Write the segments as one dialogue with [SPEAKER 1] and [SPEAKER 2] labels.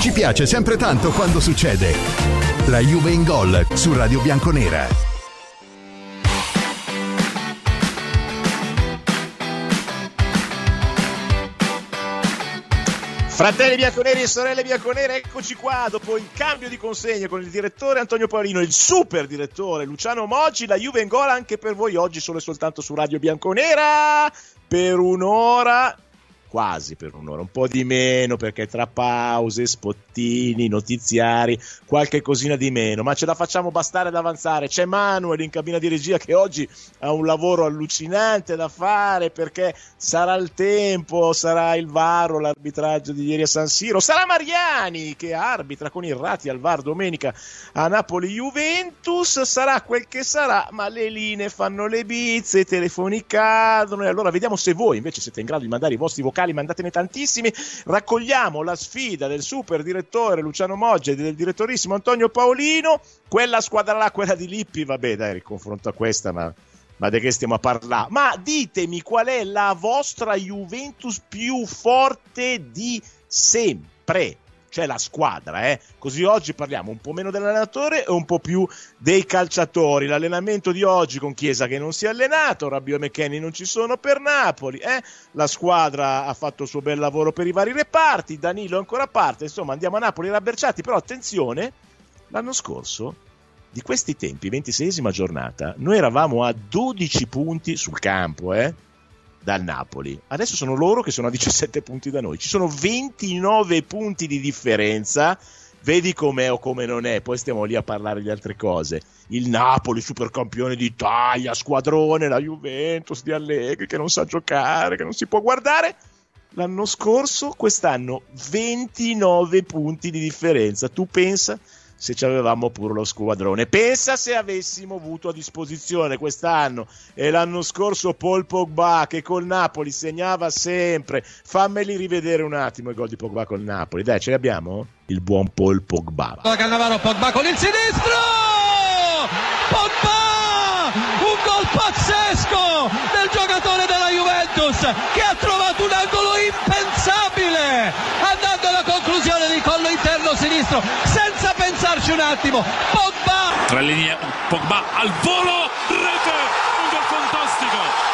[SPEAKER 1] Ci piace sempre tanto quando succede. La Juve in gol su Radio Bianconera.
[SPEAKER 2] Fratelli bianconeri e sorelle bianconere, eccoci qua dopo il cambio di consegne con il direttore Antonio Paolino, il super direttore Luciano Moggi, la Juve in gola anche per voi oggi solo e soltanto su Radio Bianconera per un'ora quasi per un'ora, un po' di meno perché tra pause, spottini, notiziari, qualche cosina di meno, ma ce la facciamo bastare ad avanzare. C'è Manuel in cabina di regia che oggi ha un lavoro allucinante da fare perché sarà il tempo, sarà il VAR, l'arbitraggio di ieri a San Siro, sarà Mariani che arbitra con il Rati al VAR domenica a Napoli Juventus, sarà quel che sarà, ma le linee fanno le bizze, i telefoni cadono e allora vediamo se voi invece siete in grado di mandare i vostri vocali vocali, mandatene tantissimi. Raccogliamo la sfida del super direttore Luciano Moggia e del direttorissimo Antonio Paolino. Quella squadra là, quella di Lippi, vabbè, dai, il confronto a questa, ma ma di che stiamo a parlare? Ma ditemi qual è la vostra Juventus più forte di sempre cioè la squadra. Eh? Così oggi parliamo un po' meno dell'allenatore e un po' più dei calciatori. L'allenamento di oggi con Chiesa che non si è allenato, Rabbio e McKenny non ci sono per Napoli. Eh? La squadra ha fatto il suo bel lavoro per i vari reparti, Danilo è ancora a parte, insomma andiamo a Napoli rabberciati, però attenzione, l'anno scorso di questi tempi, 26esima giornata, noi eravamo a 12 punti sul campo, eh? Dal Napoli. Adesso sono loro che sono a 17 punti da noi. Ci sono 29 punti di differenza. Vedi com'è o come non è, poi stiamo lì a parlare di altre cose. Il Napoli, supercampione d'Italia, squadrone, la Juventus di Allegri che non sa giocare, che non si può guardare. L'anno scorso, quest'anno 29 punti di differenza. Tu pensa se ci avevamo pure lo squadrone. Pensa se avessimo avuto a disposizione quest'anno e l'anno scorso Paul Pogba che col Napoli segnava sempre. Fammeli rivedere un attimo i gol di Pogba col Napoli. Dai, ce li abbiamo? Il buon Paul Pogba.
[SPEAKER 3] Cannavaro Pogba con il sinistro! Pogba! Un gol pazzesco del giocatore della Juventus che ha trovato un angolo impensabile andando alla conclusione di collo interno sinistro senza un attimo. Pogba!
[SPEAKER 4] Tra linee, Pogba al volo, rete, un gol fantastico.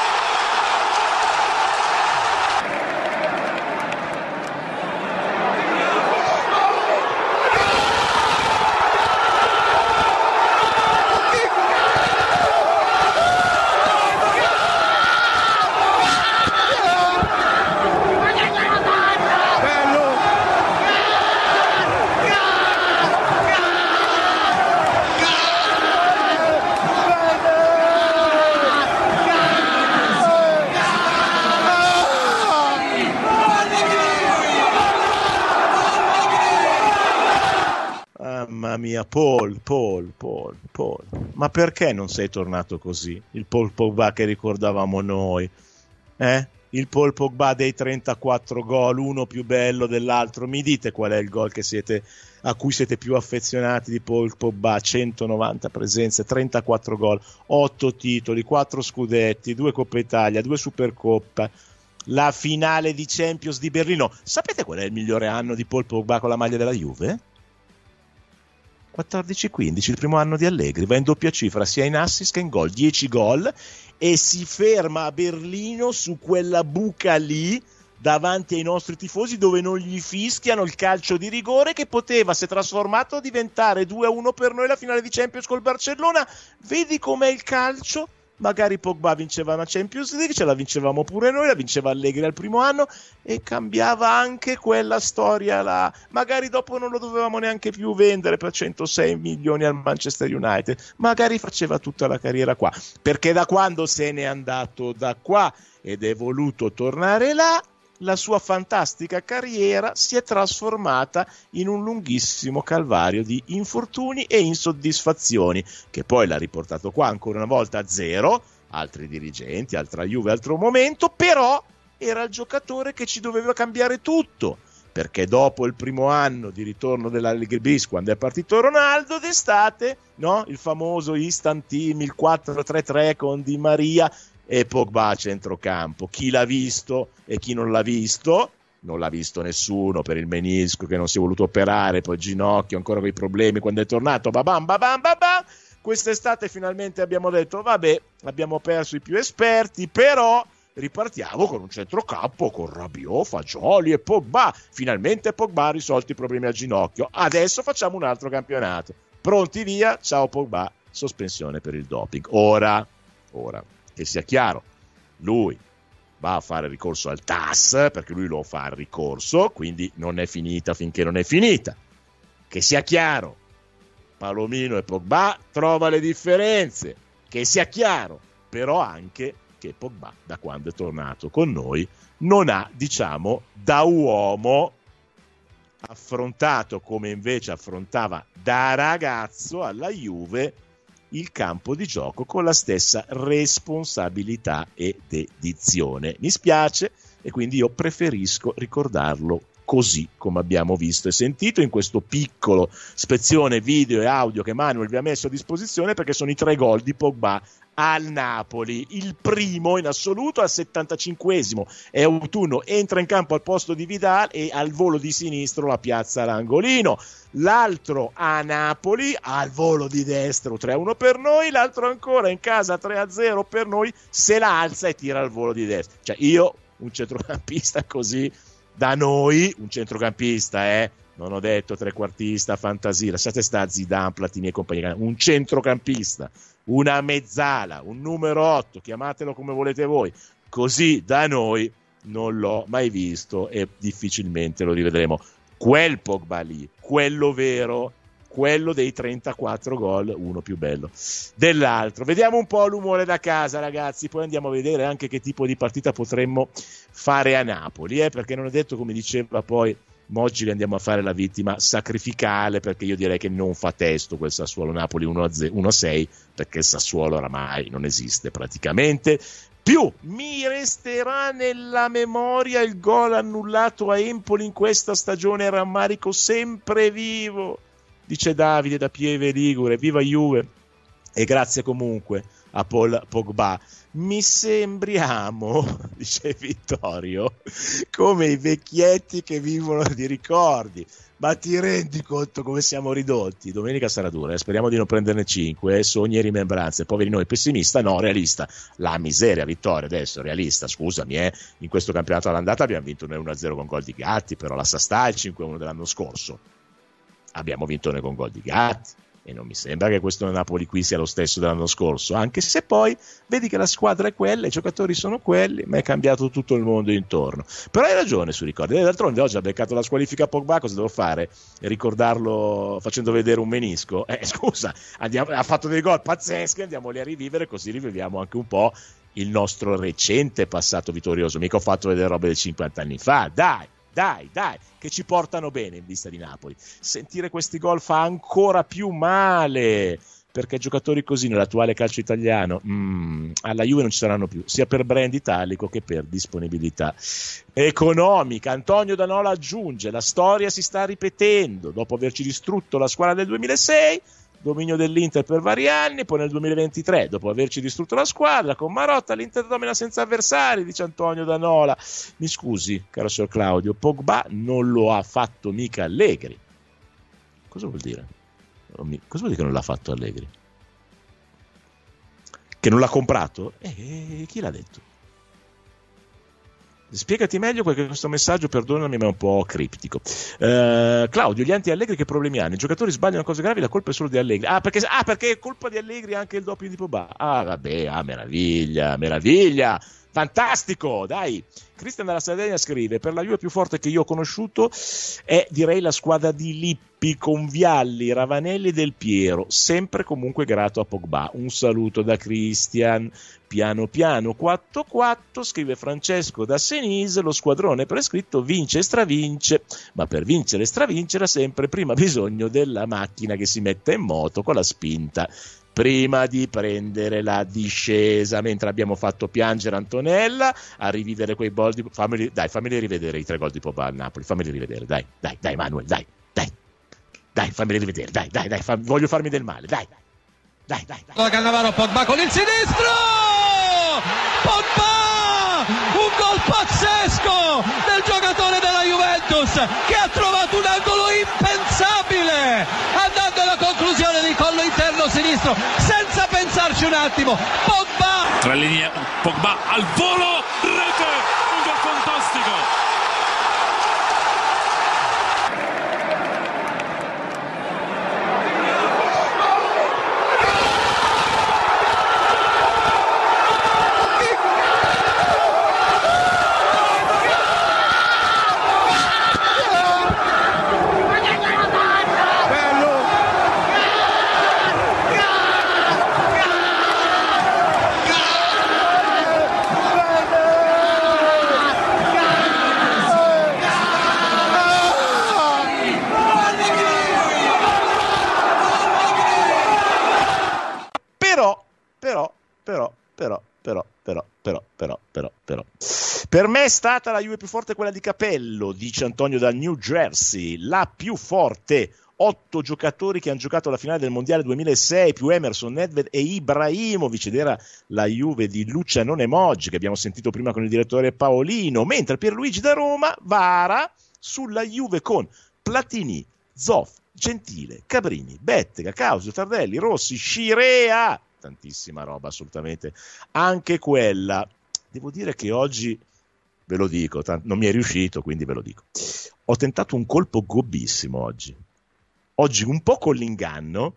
[SPEAKER 2] mia, Paul, Paul, Paul, Paul, ma perché non sei tornato così? Il Paul Pogba che ricordavamo noi, eh? Il Paul Pogba dei 34 gol, uno più bello dell'altro. Mi dite qual è il gol siete, a cui siete più affezionati di Paul Pogba? 190 presenze, 34 gol, 8 titoli, 4 scudetti, 2 Coppa Italia, 2 Supercoppa la finale di Champions di Berlino. Sapete qual è il migliore anno di Paul Pogba con la maglia della Juve? 14-15, il primo anno di Allegri, va in doppia cifra sia in assist che in gol, 10 gol e si ferma a Berlino su quella buca lì davanti ai nostri tifosi dove non gli fischiano il calcio di rigore che poteva, se trasformato, diventare 2-1 per noi la finale di Champions col Barcellona. Vedi com'è il calcio? Magari Pogba vinceva una Champions League, ce la vincevamo pure noi, la vinceva Allegri al primo anno e cambiava anche quella storia là. Magari dopo non lo dovevamo neanche più vendere per 106 milioni al Manchester United, magari faceva tutta la carriera qua, perché da quando se n'è andato da qua ed è voluto tornare là, la sua fantastica carriera si è trasformata in un lunghissimo calvario di infortuni e insoddisfazioni, che poi l'ha riportato qua ancora una volta a zero, altri dirigenti, altra Juve, altro momento, però era il giocatore che ci doveva cambiare tutto. Perché dopo il primo anno di ritorno dell'Allegri Bis, quando è partito Ronaldo d'estate, no? il famoso instant team, il 4-3-3 con Di Maria, e Pogba a centrocampo. Chi l'ha visto e chi non l'ha visto non l'ha visto nessuno per il menisco che non si è voluto operare, poi ginocchio, ancora quei problemi quando è tornato, babam, babam, babam. Quest'estate finalmente abbiamo detto, vabbè, abbiamo perso i più esperti, però ripartiamo con un centrocampo con Rabiot, Fagioli e Pogba. Finalmente Pogba ha risolto i problemi al ginocchio. Adesso facciamo un altro campionato. Pronti via, ciao Pogba, sospensione per il doping. Ora, ora, che sia chiaro, lui va a fare ricorso al TAS perché lui lo fa il ricorso, quindi non è finita finché non è finita. Che sia chiaro, Palomino e Pogba trova le differenze, che sia chiaro, però anche che Pogba da quando è tornato con noi non ha, diciamo, da uomo affrontato come invece affrontava da ragazzo alla Juve il campo di gioco con la stessa responsabilità e dedizione. Mi spiace e quindi io preferisco ricordarlo così come abbiamo visto e sentito in questo piccolo spezione video e audio che Manuel vi ha messo a disposizione perché sono i tre gol di Pogba al Napoli, il primo in assoluto al 75esimo è autunno, entra in campo al posto di Vidal e al volo di sinistro la piazza l'angolino, l'altro a Napoli al volo di destro 3-1 per noi, l'altro ancora in casa 3-0 per noi, se la alza e tira al volo di destro, cioè io un centrocampista così da noi, un centrocampista eh, non ho detto trequartista, fantasia, lasciate sta Zidane, Platini e compagnia, un centrocampista una mezzala, un numero 8, chiamatelo come volete voi. Così da noi non l'ho mai visto e difficilmente lo rivedremo. Quel Pogba lì, quello vero, quello dei 34 gol, uno più bello dell'altro. Vediamo un po' l'umore da casa, ragazzi. Poi andiamo a vedere anche che tipo di partita potremmo fare a Napoli, eh? perché non è detto, come diceva poi Moggi le andiamo a fare la vittima sacrificale perché io direi che non fa testo quel Sassuolo Napoli 1-6 perché il Sassuolo oramai non esiste praticamente più mi resterà nella memoria il gol annullato a Empoli in questa stagione rammarico sempre vivo dice Davide da Pieve Ligure viva Juve e grazie comunque a Paul Pogba mi sembriamo, dice Vittorio, come i vecchietti che vivono di ricordi. Ma ti rendi conto come siamo ridotti? Domenica sarà dura, eh? speriamo di non prenderne 5, eh? sogni e rimembranze. Poveri noi, pessimista? No, realista. La miseria, Vittorio, adesso realista, scusami, eh? in questo campionato all'andata abbiamo vinto 1-0 con gol di Gatti, però la Sastà il 5-1 dell'anno scorso. Abbiamo vinto noi con gol di Gatti e non mi sembra che questo Napoli qui sia lo stesso dell'anno scorso, anche se poi vedi che la squadra è quella, i giocatori sono quelli, ma è cambiato tutto il mondo intorno. Però hai ragione su ricordi, d'altronde oggi ha beccato la squalifica Pogba, cosa devo fare? Ricordarlo facendo vedere un menisco? Eh, scusa, andiamo, ha fatto dei gol pazzeschi, andiamoli a rivivere così riviviamo anche un po' il nostro recente passato vittorioso, mica ho fatto vedere robe di 50 anni fa, dai! Dai, dai, che ci portano bene in vista di Napoli. Sentire questi gol fa ancora più male perché giocatori così nell'attuale calcio italiano mm, alla Juve non ci saranno più, sia per brand italico che per disponibilità economica. Antonio Danola aggiunge: la storia si sta ripetendo dopo averci distrutto la squadra del 2006 dominio dell'Inter per vari anni, poi nel 2023, dopo averci distrutto la squadra, con Marotta l'Inter domina senza avversari, dice Antonio Danola. Mi scusi, caro signor Claudio, Pogba non lo ha fatto mica Allegri. Cosa vuol dire? Cosa vuol dire che non l'ha fatto Allegri? Che non l'ha comprato? Eh, chi l'ha detto? Spiegati meglio perché questo messaggio, perdonami, ma è un po' criptico. Uh, Claudio, gli anti-Allegri che problemi hanno? I giocatori sbagliano cose gravi, la colpa è solo di Allegri. Ah, perché, ah, perché è colpa di Allegri anche il doppio di Pogba. Ah, vabbè, ah, meraviglia, meraviglia. Fantastico, dai. Cristian dalla Sardegna scrive: Per la Juve più forte che io ho conosciuto è direi la squadra di Lippi con Vialli, Ravanelli e Del Piero. Sempre comunque grato a Pogba. Un saluto da Cristian. Piano piano 4-4, scrive Francesco da Senise, lo squadrone prescritto vince e stravince, ma per vincere e stravincere ha sempre prima bisogno della macchina che si mette in moto con la spinta prima di prendere la discesa, mentre abbiamo fatto piangere Antonella a rivivere quei gol di... Fammi, dai, fammi rivedere i tre gol di Pogba al Napoli, fammi rivedere, dai, dai, dai Manuel, dai, dai, dai, fammi rivedere, dai, dai, dai, fam... voglio farmi del male, dai, dai, dai, dai.
[SPEAKER 3] dai. Cannavaro Pogba con il sinistro! Pogba! Un gol pazzesco del giocatore della Juventus che ha trovato un angolo impensabile andando alla conclusione di collo interno sinistro senza pensarci un attimo. Pogba!
[SPEAKER 4] Tra linee Pogba al volo rete un gol fantastico
[SPEAKER 2] Per me è stata la Juve più forte quella di Capello, dice Antonio dal New Jersey, la più forte. Otto giocatori che hanno giocato alla finale del Mondiale 2006, più Emerson, Nedved e Ibrahimovic, ed era la Juve di Luciano Nemoggi, che abbiamo sentito prima con il direttore Paolino, mentre Pierluigi da Roma vara sulla Juve con Platini, Zoff, Gentile, Cabrini, Bettega, Causio, Tardelli, Rossi, Scirea, tantissima roba assolutamente, anche quella. Devo dire che oggi ve lo dico, t- non mi è riuscito, quindi ve lo dico. Ho tentato un colpo gobbissimo oggi. Oggi un po' con l'inganno,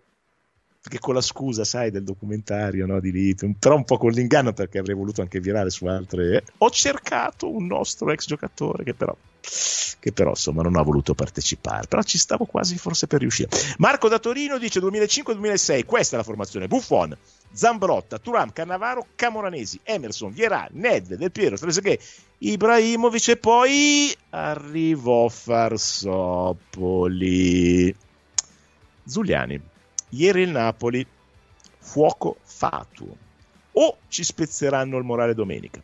[SPEAKER 2] perché con la scusa, sai, del documentario no, di Lito, però un po' con l'inganno perché avrei voluto anche virare su altre. Ho cercato un nostro ex giocatore che però, che però insomma non ha voluto partecipare, però ci stavo quasi forse per riuscire. Marco da Torino dice 2005-2006, questa è la formazione. Buffon, Zambrotta, Turam, Cannavaro, Camoranesi, Emerson, Vierà, Ned, Del Piero, Trezeguet, Ibrahimovic e poi arrivò Farsopoli. Zuliani, ieri il Napoli, fuoco fatuo. O ci spezzeranno il morale domenica.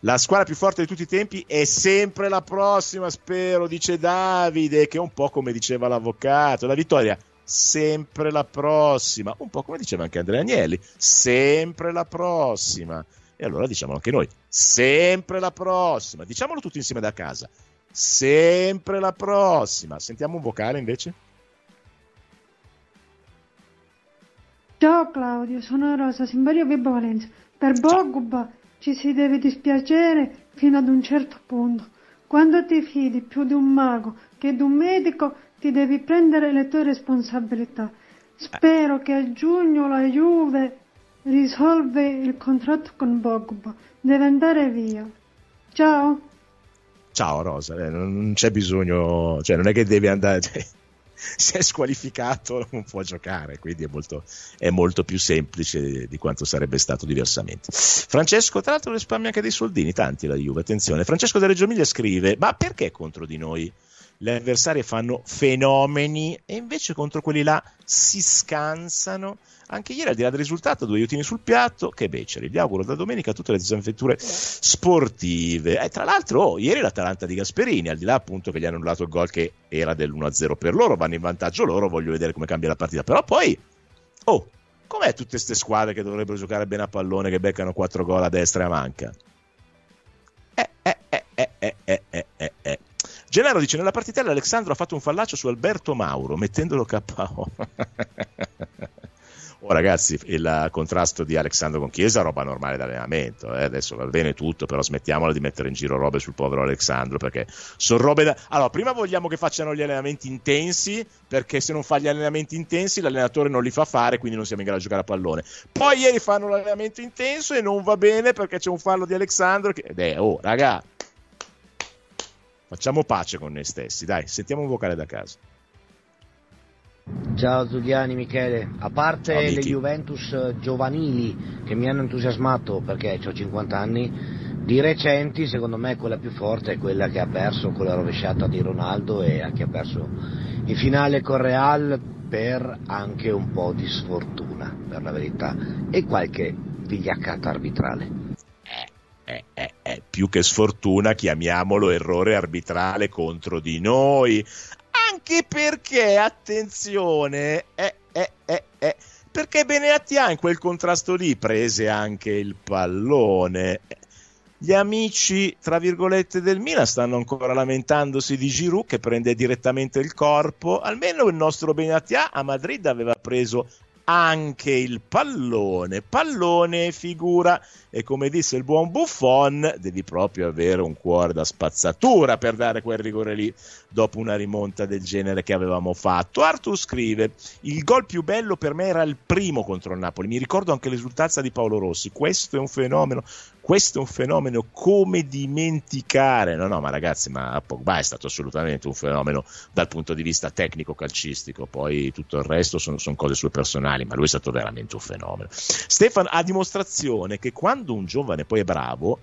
[SPEAKER 2] La squadra più forte di tutti i tempi è sempre la prossima, spero, dice Davide, che è un po' come diceva l'avvocato. La vittoria sempre la prossima, un po' come diceva anche Andrea Agnelli, sempre la prossima. E allora diciamolo anche noi, sempre la prossima. Diciamolo tutti insieme da casa, sempre la prossima. Sentiamo un vocale invece.
[SPEAKER 5] Ciao Claudio, sono Rosa, Simbario Vibo Valencia. Per Bogba ci si deve dispiacere fino ad un certo punto. Quando ti fidi più di un mago che di un medico, ti devi prendere le tue responsabilità. Spero che a giugno la Juve risolve il contratto con Bogba. Deve andare via. Ciao.
[SPEAKER 2] Ciao Rosa, eh, non c'è bisogno, cioè non è che devi andare, se è squalificato non può giocare, quindi è molto, è molto, più semplice di quanto sarebbe stato diversamente. Francesco, tra l'altro risparmia anche dei soldini, tanti la Juve, attenzione. Francesco da Reggio Emilia scrive, ma perché contro di noi? Le avversarie fanno fenomeni e invece contro quelli là si scansano. Anche ieri, al di là del risultato, due aiutini sul piatto. Che beceri, gli auguro da domenica tutte le disavventure sportive. E tra l'altro, oh, ieri l'Atalanta di Gasperini, al di là appunto che gli hanno annullato il gol che era dell'1-0 per loro, vanno in vantaggio loro, voglio vedere come cambia la partita. Però poi, oh, com'è tutte queste squadre che dovrebbero giocare bene a pallone, che beccano 4 gol a destra e a manca? Eh, eh, eh, eh, eh. eh. Gennaro dice: Nella partitella Alessandro ha fatto un fallaccio su Alberto Mauro, mettendolo KO. Oh, ragazzi, il contrasto di Alessandro con Chiesa è roba normale d'allenamento. Eh? Adesso va bene tutto, però smettiamola di mettere in giro robe sul povero Alessandro. Perché sono robe da. Allora, prima vogliamo che facciano gli allenamenti intensi, perché se non fa gli allenamenti intensi, l'allenatore non li fa fare, quindi non siamo in grado di giocare a pallone. Poi ieri fanno l'allenamento intenso e non va bene perché c'è un fallo di Alessandro. Che... Ed oh, raga, Facciamo pace con noi stessi, dai, sentiamo un vocale da casa.
[SPEAKER 6] Ciao Zuliani Michele, a parte Ciao, le Juventus giovanili che mi hanno entusiasmato perché ho 50 anni, di recenti secondo me quella più forte è quella che ha perso con la rovesciata di Ronaldo e che ha perso in finale con Real per anche un po' di sfortuna, per la verità, e qualche vigliaccata arbitrale
[SPEAKER 2] è, è, è più che sfortuna, chiamiamolo errore arbitrale contro di noi. Anche perché, attenzione, è, è, è, è, perché Beneatti ha in quel contrasto lì prese anche il pallone. Gli amici, tra virgolette, del Milan stanno ancora lamentandosi di Giroud che prende direttamente il corpo. Almeno il nostro Benatia a Madrid aveva preso anche il pallone. Pallone figura e come disse il buon Buffon, devi proprio avere un cuore da spazzatura per dare quel rigore lì dopo una rimonta del genere che avevamo fatto. Arthur scrive: Il gol più bello per me era il primo contro il Napoli. Mi ricordo anche l'esultanza di Paolo Rossi. Questo è un fenomeno. Questo è un fenomeno come dimenticare. No, no, ma ragazzi, ma Pogba è stato assolutamente un fenomeno dal punto di vista tecnico calcistico. Poi tutto il resto sono, sono cose sue personali, ma lui è stato veramente un fenomeno. Stefano ha dimostrazione che quando un giovane poi è bravo,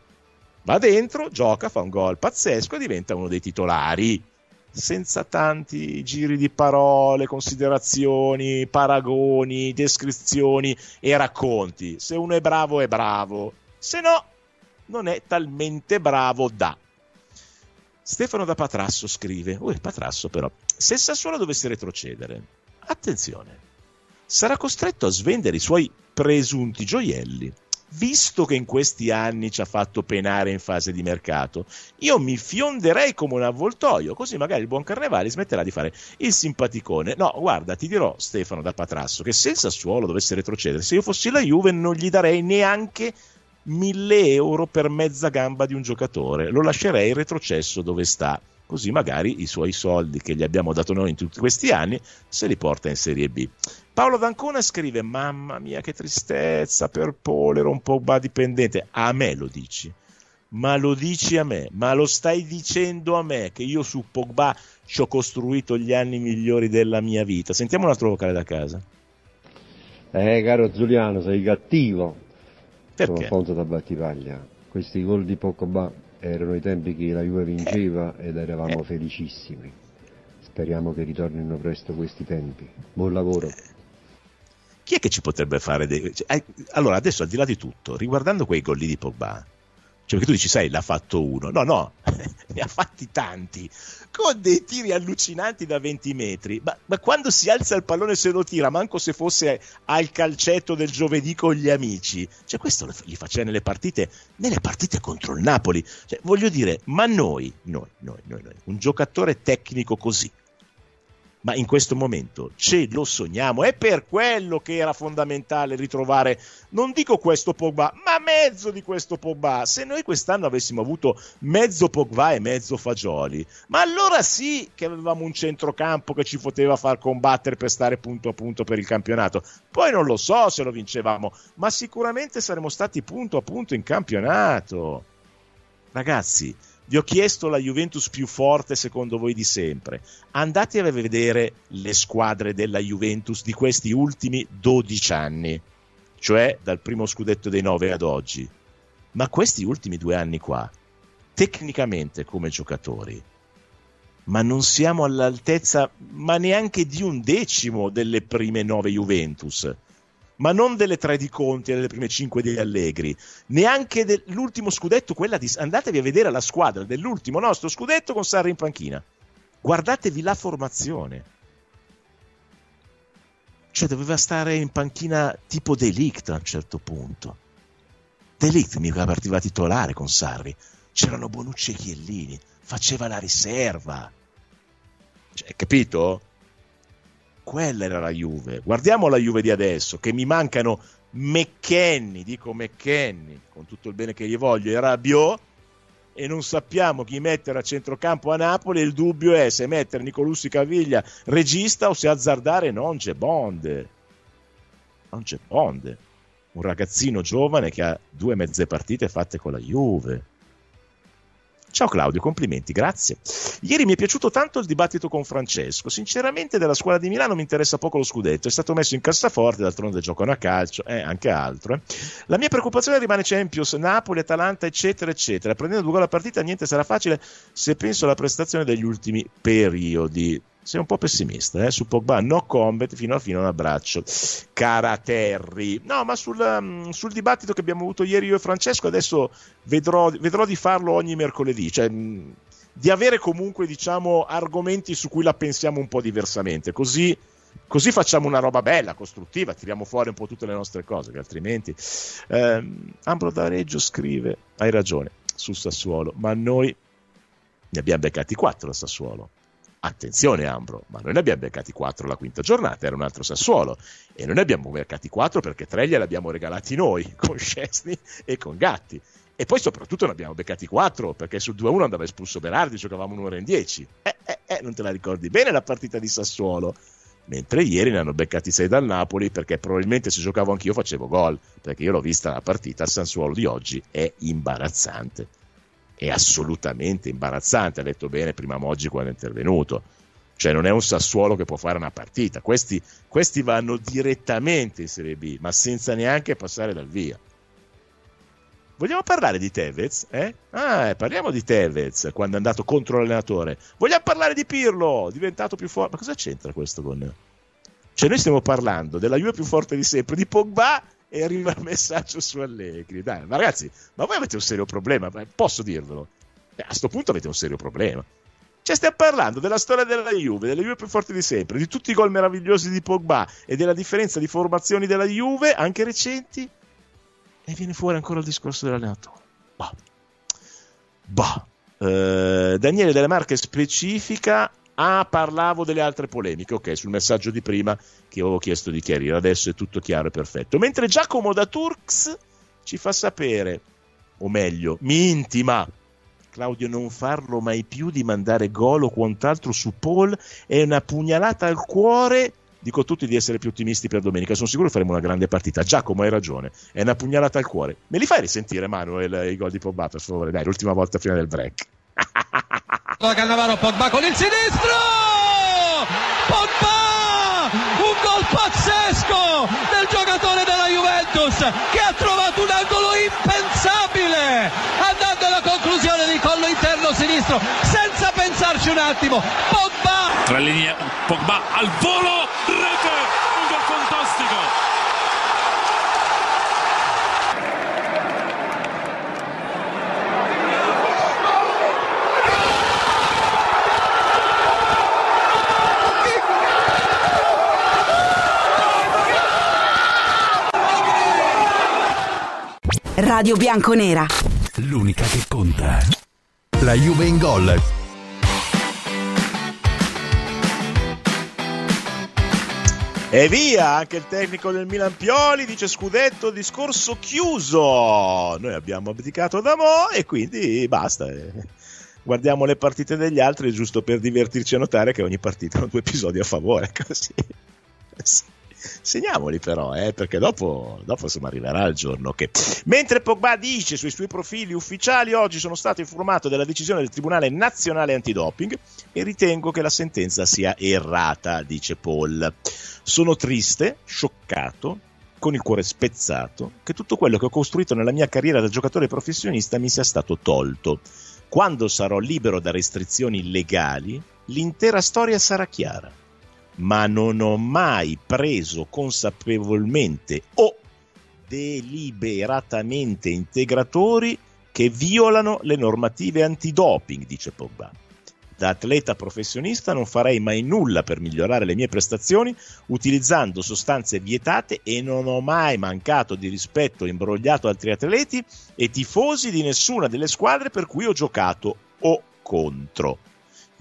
[SPEAKER 2] va dentro, gioca, fa un gol pazzesco e diventa uno dei titolari senza tanti giri di parole, considerazioni, paragoni, descrizioni e racconti. Se uno è bravo è bravo, se no non è talmente bravo da. Stefano da Patrasso scrive, oh, Patrasso però, se il Sassuolo dovesse retrocedere, attenzione, sarà costretto a svendere i suoi presunti gioielli visto che in questi anni ci ha fatto penare in fase di mercato, io mi fionderei come un avvoltoio, così magari il buon Carnevale smetterà di fare il simpaticone. No, guarda, ti dirò, Stefano da Patrasso, che se il Sassuolo dovesse retrocedere, se io fossi la Juve non gli darei neanche mille euro per mezza gamba di un giocatore, lo lascerei retrocesso dove sta così magari i suoi soldi che gli abbiamo dato noi in tutti questi anni se li porta in Serie B. Paolo D'Ancona scrive: Mamma mia, che tristezza per Polero, un po' dipendente. A me lo dici, ma lo dici a me, ma lo stai dicendo a me che io su Pogba ci ho costruito gli anni migliori della mia vita. Sentiamo un altro vocale da casa.
[SPEAKER 7] Eh, caro Giuliano, sei cattivo.
[SPEAKER 2] Perché?
[SPEAKER 7] Sono Alfonso da Battipaglia. Questi gol di Pogba erano i tempi che la Juve vinceva ed eravamo felicissimi. Speriamo che ritornino presto questi tempi. Buon lavoro.
[SPEAKER 2] Chi è che ci potrebbe fare dei... Cioè, allora, adesso al di là di tutto, riguardando quei gol di Pogba, cioè perché tu dici, sai, l'ha fatto uno. No, no, ne ha fatti tanti, con dei tiri allucinanti da 20 metri. Ma, ma, quando si alza il pallone se lo tira, manco se fosse al calcetto del giovedì con gli amici. Cioè questo li faceva nelle partite, nelle partite contro il Napoli. Cioè, voglio dire, ma noi, noi, noi, noi, noi, un giocatore tecnico così, ma in questo momento ce lo sogniamo. È per quello che era fondamentale ritrovare, non dico questo Pogba, ma mezzo di questo Pogba. Se noi quest'anno avessimo avuto mezzo Pogba e mezzo Fagioli, ma allora sì che avevamo un centrocampo che ci poteva far combattere per stare punto a punto per il campionato. Poi non lo so se lo vincevamo, ma sicuramente saremmo stati punto a punto in campionato. Ragazzi, vi ho chiesto la Juventus più forte secondo voi di sempre. Andate a vedere le squadre della Juventus di questi ultimi 12 anni, cioè dal primo scudetto dei 9 ad oggi. Ma questi ultimi due anni qua, tecnicamente come giocatori, ma non siamo all'altezza, ma neanche di un decimo delle prime 9 Juventus ma non delle tre di Conti e delle prime cinque di Allegri, neanche dell'ultimo scudetto, quella di... andatevi a vedere la squadra dell'ultimo nostro scudetto con Sarri in panchina. Guardatevi la formazione. Cioè doveva stare in panchina tipo Delict a un certo punto. Delict mica partiva titolare con Sarri. C'erano Bonucci e Chiellini, faceva la riserva. Cioè, capito? Quella era la Juve. Guardiamo la Juve di adesso, che mi mancano McKenny, dico McKenny, con tutto il bene che gli voglio, e Rabiot, e non sappiamo chi mettere a centrocampo a Napoli, il dubbio è se mettere Nicolussi Caviglia regista o se azzardare non c'è Bond. Non Bond. Un ragazzino giovane che ha due mezze partite fatte con la Juve Ciao Claudio, complimenti, grazie. Ieri mi è piaciuto tanto il dibattito con Francesco. Sinceramente della scuola di Milano mi interessa poco lo scudetto, è stato messo in cassaforte, d'altronde giocano a calcio e eh, anche altro. Eh. La mia preoccupazione rimane Champions, Napoli, Atalanta, eccetera, eccetera. Prendendo due gol a partita niente sarà facile se penso alla prestazione degli ultimi periodi sei un po' pessimista eh? su Pogba, no combat fino alla fine un abbraccio cara Terry no ma sul, um, sul, dibattito che abbiamo avuto ieri io e Francesco adesso vedrò, vedrò di farlo ogni mercoledì cioè mh, di avere comunque diciamo argomenti su cui la pensiamo un po' diversamente così così facciamo una roba bella, costruttiva, tiriamo fuori un po' tutte le nostre cose, che altrimenti... Eh, Ambro D'Areggio scrive, hai ragione, sul Sassuolo, ma noi ne abbiamo beccati 4 al Sassuolo. Attenzione Ambro, ma noi ne abbiamo beccati 4 la quinta giornata, era un altro Sassuolo e noi ne abbiamo beccati 4 perché 3 glieli abbiamo regalati noi, con Scesni e con Gatti. E poi soprattutto ne abbiamo beccati 4 perché sul 2-1 andava espulso Berardi, giocavamo un'ora in 10. Eh, eh, eh, non te la ricordi bene la partita di Sassuolo? Mentre ieri ne hanno beccati 6 dal Napoli perché probabilmente se giocavo anch'io facevo gol, perché io l'ho vista la partita al Sassuolo di oggi, è imbarazzante. È assolutamente imbarazzante, ha detto bene prima Moggi quando è intervenuto. Cioè non è un Sassuolo che può fare una partita, questi, questi vanno direttamente in Serie B, ma senza neanche passare dal via. Vogliamo parlare di Tevez? Eh? Ah, parliamo di Tevez quando è andato contro l'allenatore. Vogliamo parlare di Pirlo, diventato più forte. Ma cosa c'entra questo con... Cioè noi stiamo parlando della Juve più forte di sempre, di Pogba e arriva il messaggio su Allegri. Dai, ma ragazzi, ma voi avete un serio problema, posso dirvelo. Eh, a questo punto avete un serio problema. Cioè, stiamo parlando della storia della Juve, delle Juve più forti di sempre, di tutti i gol meravigliosi di Pogba e della differenza di formazioni della Juve, anche recenti, e viene fuori ancora il discorso dell'allenatore. Bah. Bah. Eh, Daniele Delle Marche specifica. Ah, parlavo delle altre polemiche. Ok, sul messaggio di prima che avevo chiesto di chiarire. Adesso è tutto chiaro e perfetto. Mentre Giacomo da Turks ci fa sapere, o meglio, mi intima. Claudio, non farlo mai più di mandare gol o quant'altro su Paul è una pugnalata al cuore dico a tutti di essere più ottimisti per domenica. Sono sicuro che faremo una grande partita. Giacomo, hai ragione. È una pugnalata al cuore. Me li fai risentire, Manuel, i gol di Pogba, per favore? Dai, l'ultima volta prima del break.
[SPEAKER 3] Cannavaro, Pogba con il sinistro! Pogba! Un gol pazzesco del giocatore della Juventus che ha trovato un angolo impensabile andando alla conclusione di collo interno sinistro senza pensarci un attimo. Pogba!
[SPEAKER 4] Tra linee, Pogba al volo,
[SPEAKER 8] Radio Bianconera.
[SPEAKER 1] L'unica che conta. La Juve in gol.
[SPEAKER 2] E via, anche il tecnico del Milan Pioli dice scudetto, discorso chiuso. Noi abbiamo abdicato da Mo e quindi basta. Guardiamo le partite degli altri giusto per divertirci a notare che ogni partita ha due episodi a favore. Così. Segniamoli però, eh, perché dopo, dopo insomma, arriverà il giorno che... Mentre Pogba dice sui suoi profili ufficiali, oggi sono stato informato della decisione del Tribunale Nazionale Antidoping e ritengo che la sentenza sia errata, dice Paul. Sono triste, scioccato, con il cuore spezzato, che tutto quello che ho costruito nella mia carriera da giocatore professionista mi sia stato tolto. Quando sarò libero da restrizioni legali, l'intera storia sarà chiara ma non ho mai preso consapevolmente o deliberatamente integratori che violano le normative antidoping, dice Pogba. Da atleta professionista non farei mai nulla per migliorare le mie prestazioni utilizzando sostanze vietate e non ho mai mancato di rispetto e imbrogliato altri atleti e tifosi di nessuna delle squadre per cui ho giocato o contro.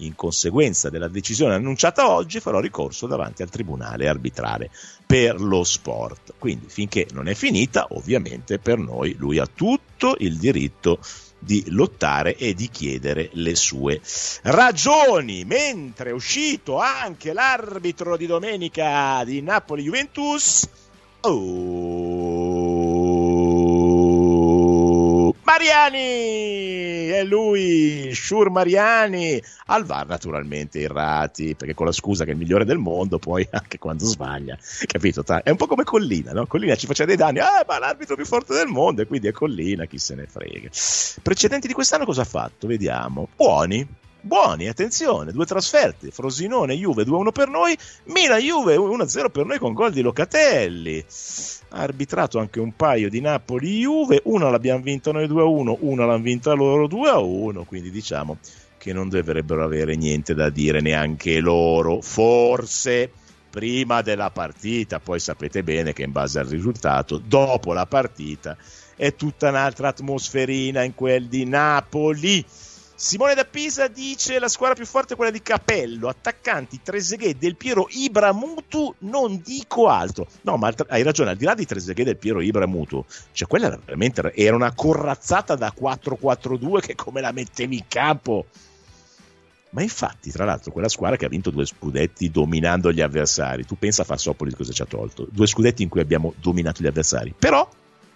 [SPEAKER 2] In conseguenza della decisione annunciata oggi farò ricorso davanti al Tribunale arbitrale per lo sport. Quindi finché non è finita, ovviamente per noi lui ha tutto il diritto di lottare e di chiedere le sue ragioni. Mentre è uscito anche l'arbitro di domenica di Napoli Juventus. Oh, Mariani! È lui, Shur Mariani, al VAR naturalmente errati, perché con la scusa che è il migliore del mondo, poi anche quando sbaglia, capito? È un po' come Collina, no? Collina ci faceva dei danni, ah, ma l'arbitro più forte del mondo, e quindi è Collina, chi se ne frega. Precedenti di quest'anno cosa ha fatto? Vediamo. Buoni, buoni, attenzione, due trasferte, Frosinone, Juve 2-1 per noi, Milan Juve 1-0 per noi con gol di Locatelli. Ha arbitrato anche un paio di Napoli Juve, una l'abbiamo vinta noi 2-1, una l'hanno vinta loro 2-1, quindi diciamo che non dovrebbero avere niente da dire neanche loro, forse prima della partita, poi sapete bene che in base al risultato, dopo la partita, è tutta un'altra atmosferina in quel di Napoli. Simone da Pisa dice la squadra più forte è quella di Capello, attaccanti Trezeguet, Del Piero, Ibramutu, non dico altro. No, ma hai ragione, al di là di Trezeguet, Del Piero, Ibramutu, cioè quella era veramente era una corazzata da 4-4-2 che come la mettevi in campo ma infatti, tra l'altro, quella squadra che ha vinto due scudetti dominando gli avversari, tu pensa a Farsopoli cosa ci ha tolto? Due scudetti in cui abbiamo dominato gli avversari. Però,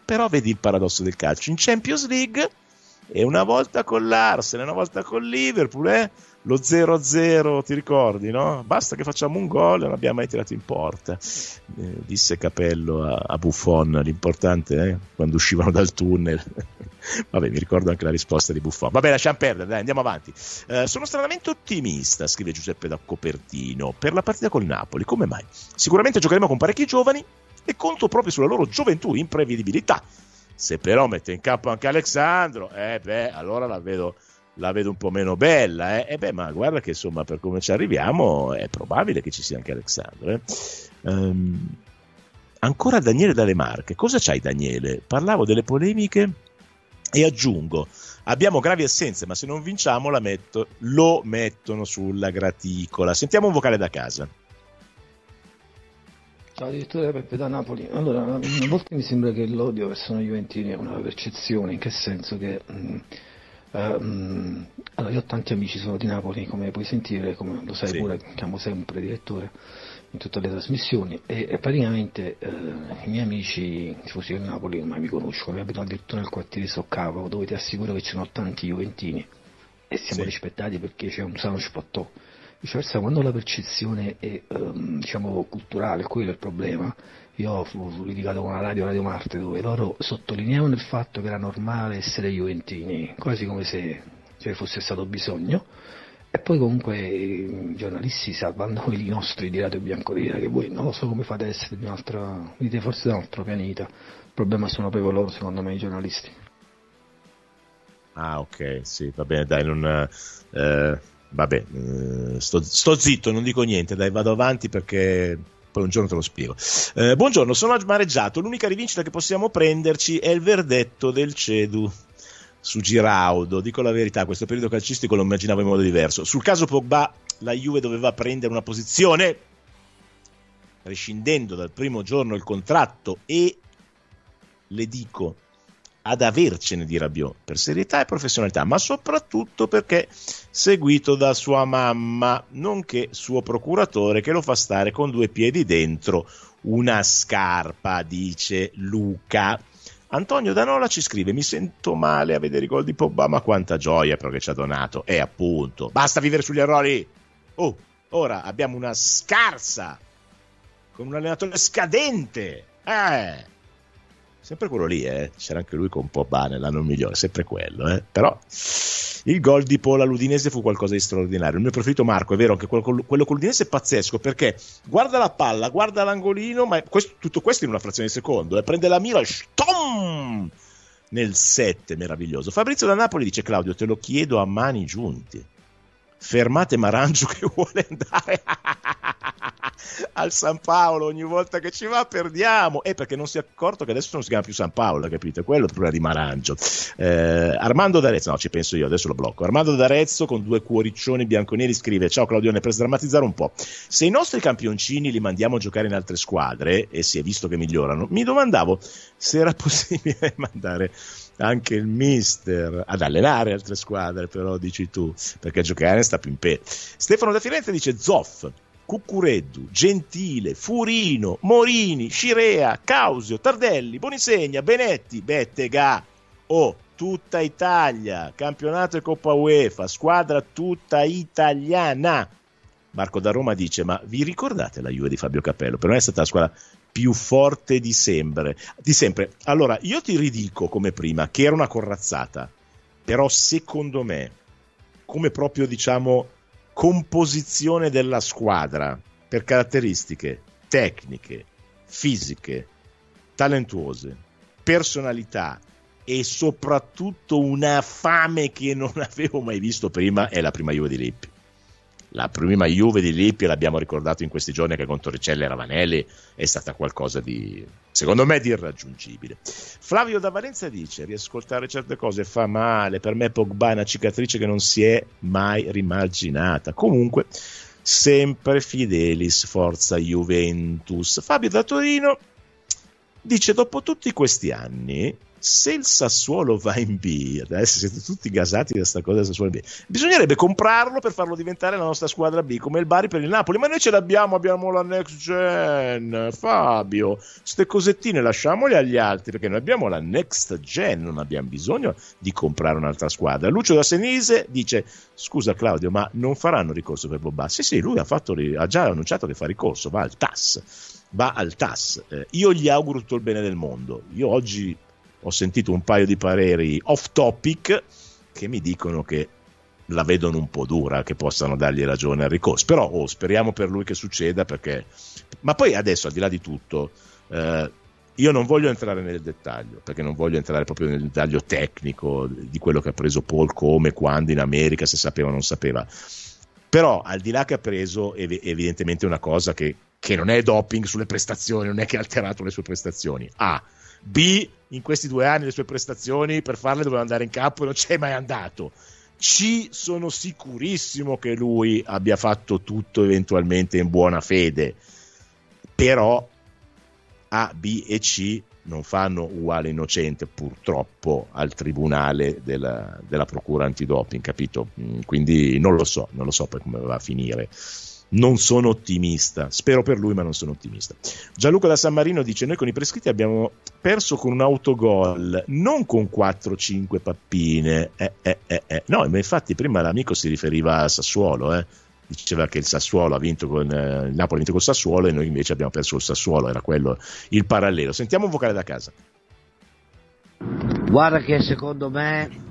[SPEAKER 2] però vedi il paradosso del calcio. In Champions League, e una volta con l'Arsenal, una volta con Liverpool, eh? lo 0-0, ti ricordi, no? Basta che facciamo un gol e non abbiamo mai tirato in porta. Eh, disse Capello a, a Buffon, l'importante eh? quando uscivano dal tunnel. Vabbè, mi ricordo anche la risposta di Buffon. Vabbè, lasciamo perdere, dai, andiamo avanti. Eh, sono stranamente ottimista, scrive Giuseppe da Copertino, per la partita col Napoli. Come mai? Sicuramente giocheremo con parecchi giovani e conto proprio sulla loro gioventù, imprevedibilità. Se però mette in campo anche Alessandro, eh beh, allora la vedo la vedo un po' meno bella. Eh? E beh, ma guarda che insomma, per come ci arriviamo, è probabile che ci sia anche Alessandro. Eh? Um, ancora Daniele dalle Marche. Cosa c'hai, Daniele? Parlavo delle polemiche e aggiungo. Abbiamo gravi assenze, ma se non vinciamo metto, lo mettono sulla graticola. Sentiamo un vocale da casa.
[SPEAKER 9] Ciao direttore Peppe da Napoli. Allora, a volte mi sembra che l'odio verso noi Juventini è una percezione, in che senso che mh, mm, Um, allora, io ho tanti amici, sono di Napoli, come puoi sentire, come lo sai sì. pure, chiamo sempre direttore in tutte le trasmissioni e, e praticamente eh, i miei amici tifosi di Napoli ormai mi conoscono, mi abitano addirittura nel quartiere di Soccavo dove ti assicuro che ci sono tanti juventini e siamo sì. rispettati perché c'è un sano spottò. Viceversa, quando la percezione è um, diciamo, culturale, quello è il problema, io ho litigato con una radio, Radio Marte, dove loro sottolineavano il fatto che era normale essere juventini, quasi come se ce ne fosse stato bisogno, e poi comunque i giornalisti salvando i nostri di Radio Bianconera, che voi non lo so come fate ad essere di un'altra, dite forse da un altro pianeta, il problema sono proprio loro secondo me i giornalisti.
[SPEAKER 2] Ah ok, sì, va bene, dai, non... Eh, vabbè, eh, sto, sto zitto, non dico niente, dai, vado avanti perché poi un giorno te lo spiego. Eh, buongiorno, sono amareggiato. L'unica rivincita che possiamo prenderci è il verdetto del Cedu su Giraudo. Dico la verità, questo periodo calcistico lo immaginavo in modo diverso. Sul caso Pogba, la Juve doveva prendere una posizione rescindendo dal primo giorno il contratto e le dico ad avercene di Rabiot per serietà e professionalità, ma soprattutto perché seguito da sua mamma, nonché suo procuratore che lo fa stare con due piedi dentro una scarpa, dice Luca. Antonio Danola ci scrive: Mi sento male a vedere i gol di Pogba, ma quanta gioia però che ci ha donato. E appunto, basta vivere sugli errori. Oh, ora abbiamo una scarsa con un allenatore scadente. Eh, sempre quello lì, eh. c'era anche lui con Pogba nell'anno migliore, sempre quello, eh. però il gol di Pola all'Udinese fu qualcosa di straordinario. Il mio preferito Marco, è vero, anche quello, quello con l'Udinese è pazzesco perché guarda la palla, guarda l'angolino, ma questo, tutto questo in una frazione di secondo, eh. prende la mira stom! nel 7, meraviglioso. Fabrizio da Napoli dice Claudio, te lo chiedo a mani giunte fermate Marangio che vuole andare al San Paolo ogni volta che ci va perdiamo. E perché non si è accorto che adesso non si chiama più San Paolo capite quello è il problema di Marangio eh, Armando D'Arezzo no ci penso io adesso lo blocco. Armando D'Arezzo con due cuoriccioni bianconeri scrive ciao Claudione per sdrammatizzare un po' se i nostri campioncini li mandiamo a giocare in altre squadre e si è visto che migliorano mi domandavo se era possibile mandare anche il mister ad allenare altre squadre, però dici tu, perché giocare sta più in pe. Stefano da Firenze dice Zoff, Cuccureddu, Gentile, Furino, Morini, Scirea, Causio, Tardelli, Bonisegna, Benetti, Bettega. Oh, tutta Italia, campionato e Coppa UEFA, squadra tutta italiana. Marco da Roma dice: Ma vi ricordate la Juve di Fabio Capello? Per me è stata la squadra più forte di sempre. di sempre. Allora, io ti ridico come prima che era una corazzata, però secondo me, come proprio diciamo composizione della squadra, per caratteristiche tecniche, fisiche, talentuose, personalità e soprattutto una fame che non avevo mai visto prima, è la prima Juve di Lippi la prima Juve di Lippi, l'abbiamo ricordato in questi giorni che con Torricelli e Ravanelli è stata qualcosa di, secondo me, di irraggiungibile. Flavio da Valenza dice, riascoltare certe cose fa male, per me Pogba è una cicatrice che non si è mai rimarginata. Comunque, sempre Fidelis, forza Juventus. Fabio da Torino dice, dopo tutti questi anni se il Sassuolo va in B, adesso siete tutti gasati da questa cosa del Sassuolo B, bisognerebbe comprarlo per farlo diventare la nostra squadra B, come il Bari per il Napoli, ma noi ce l'abbiamo, abbiamo la next gen, Fabio, queste cosettine lasciamole agli altri, perché noi abbiamo la next gen, non abbiamo bisogno di comprare un'altra squadra. Lucio da Senise dice, scusa Claudio, ma non faranno ricorso per Bobba? Sì, sì, lui ha, fatto, ha già annunciato che fa ricorso, va al TAS va al TAS. Eh, io gli auguro tutto il bene del mondo. Io oggi ho sentito un paio di pareri off topic che mi dicono che la vedono un po' dura, che possano dargli ragione al ricorso. Però oh, speriamo per lui che succeda perché... Ma poi adesso, al di là di tutto, eh, io non voglio entrare nel dettaglio, perché non voglio entrare proprio nel dettaglio tecnico di quello che ha preso Paul, come, quando in America, se sapeva o non sapeva. Però al di là che ha preso, è evidentemente una cosa che, che non è doping sulle prestazioni, non è che ha alterato le sue prestazioni. A. B in questi due anni le sue prestazioni per farle doveva andare in campo e non c'è mai andato. C sono sicurissimo che lui abbia fatto tutto eventualmente in buona fede, però A, B e C non fanno uguale innocente purtroppo al tribunale della, della procura antidoping, capito? Mm, quindi non lo so, non lo so poi come va a finire non sono ottimista. Spero per lui, ma non sono ottimista. Gianluca da San Marino dice: Noi con i prescritti abbiamo perso con un autogol, non con 4-5 pappine. Eh, eh, eh, eh, no, ma infatti prima l'amico si riferiva a Sassuolo, eh. diceva che il Sassuolo ha vinto con eh, il Napoli ha vinto col Sassuolo e noi invece abbiamo perso il Sassuolo, era quello il parallelo. Sentiamo un vocale da casa.
[SPEAKER 6] Guarda che secondo me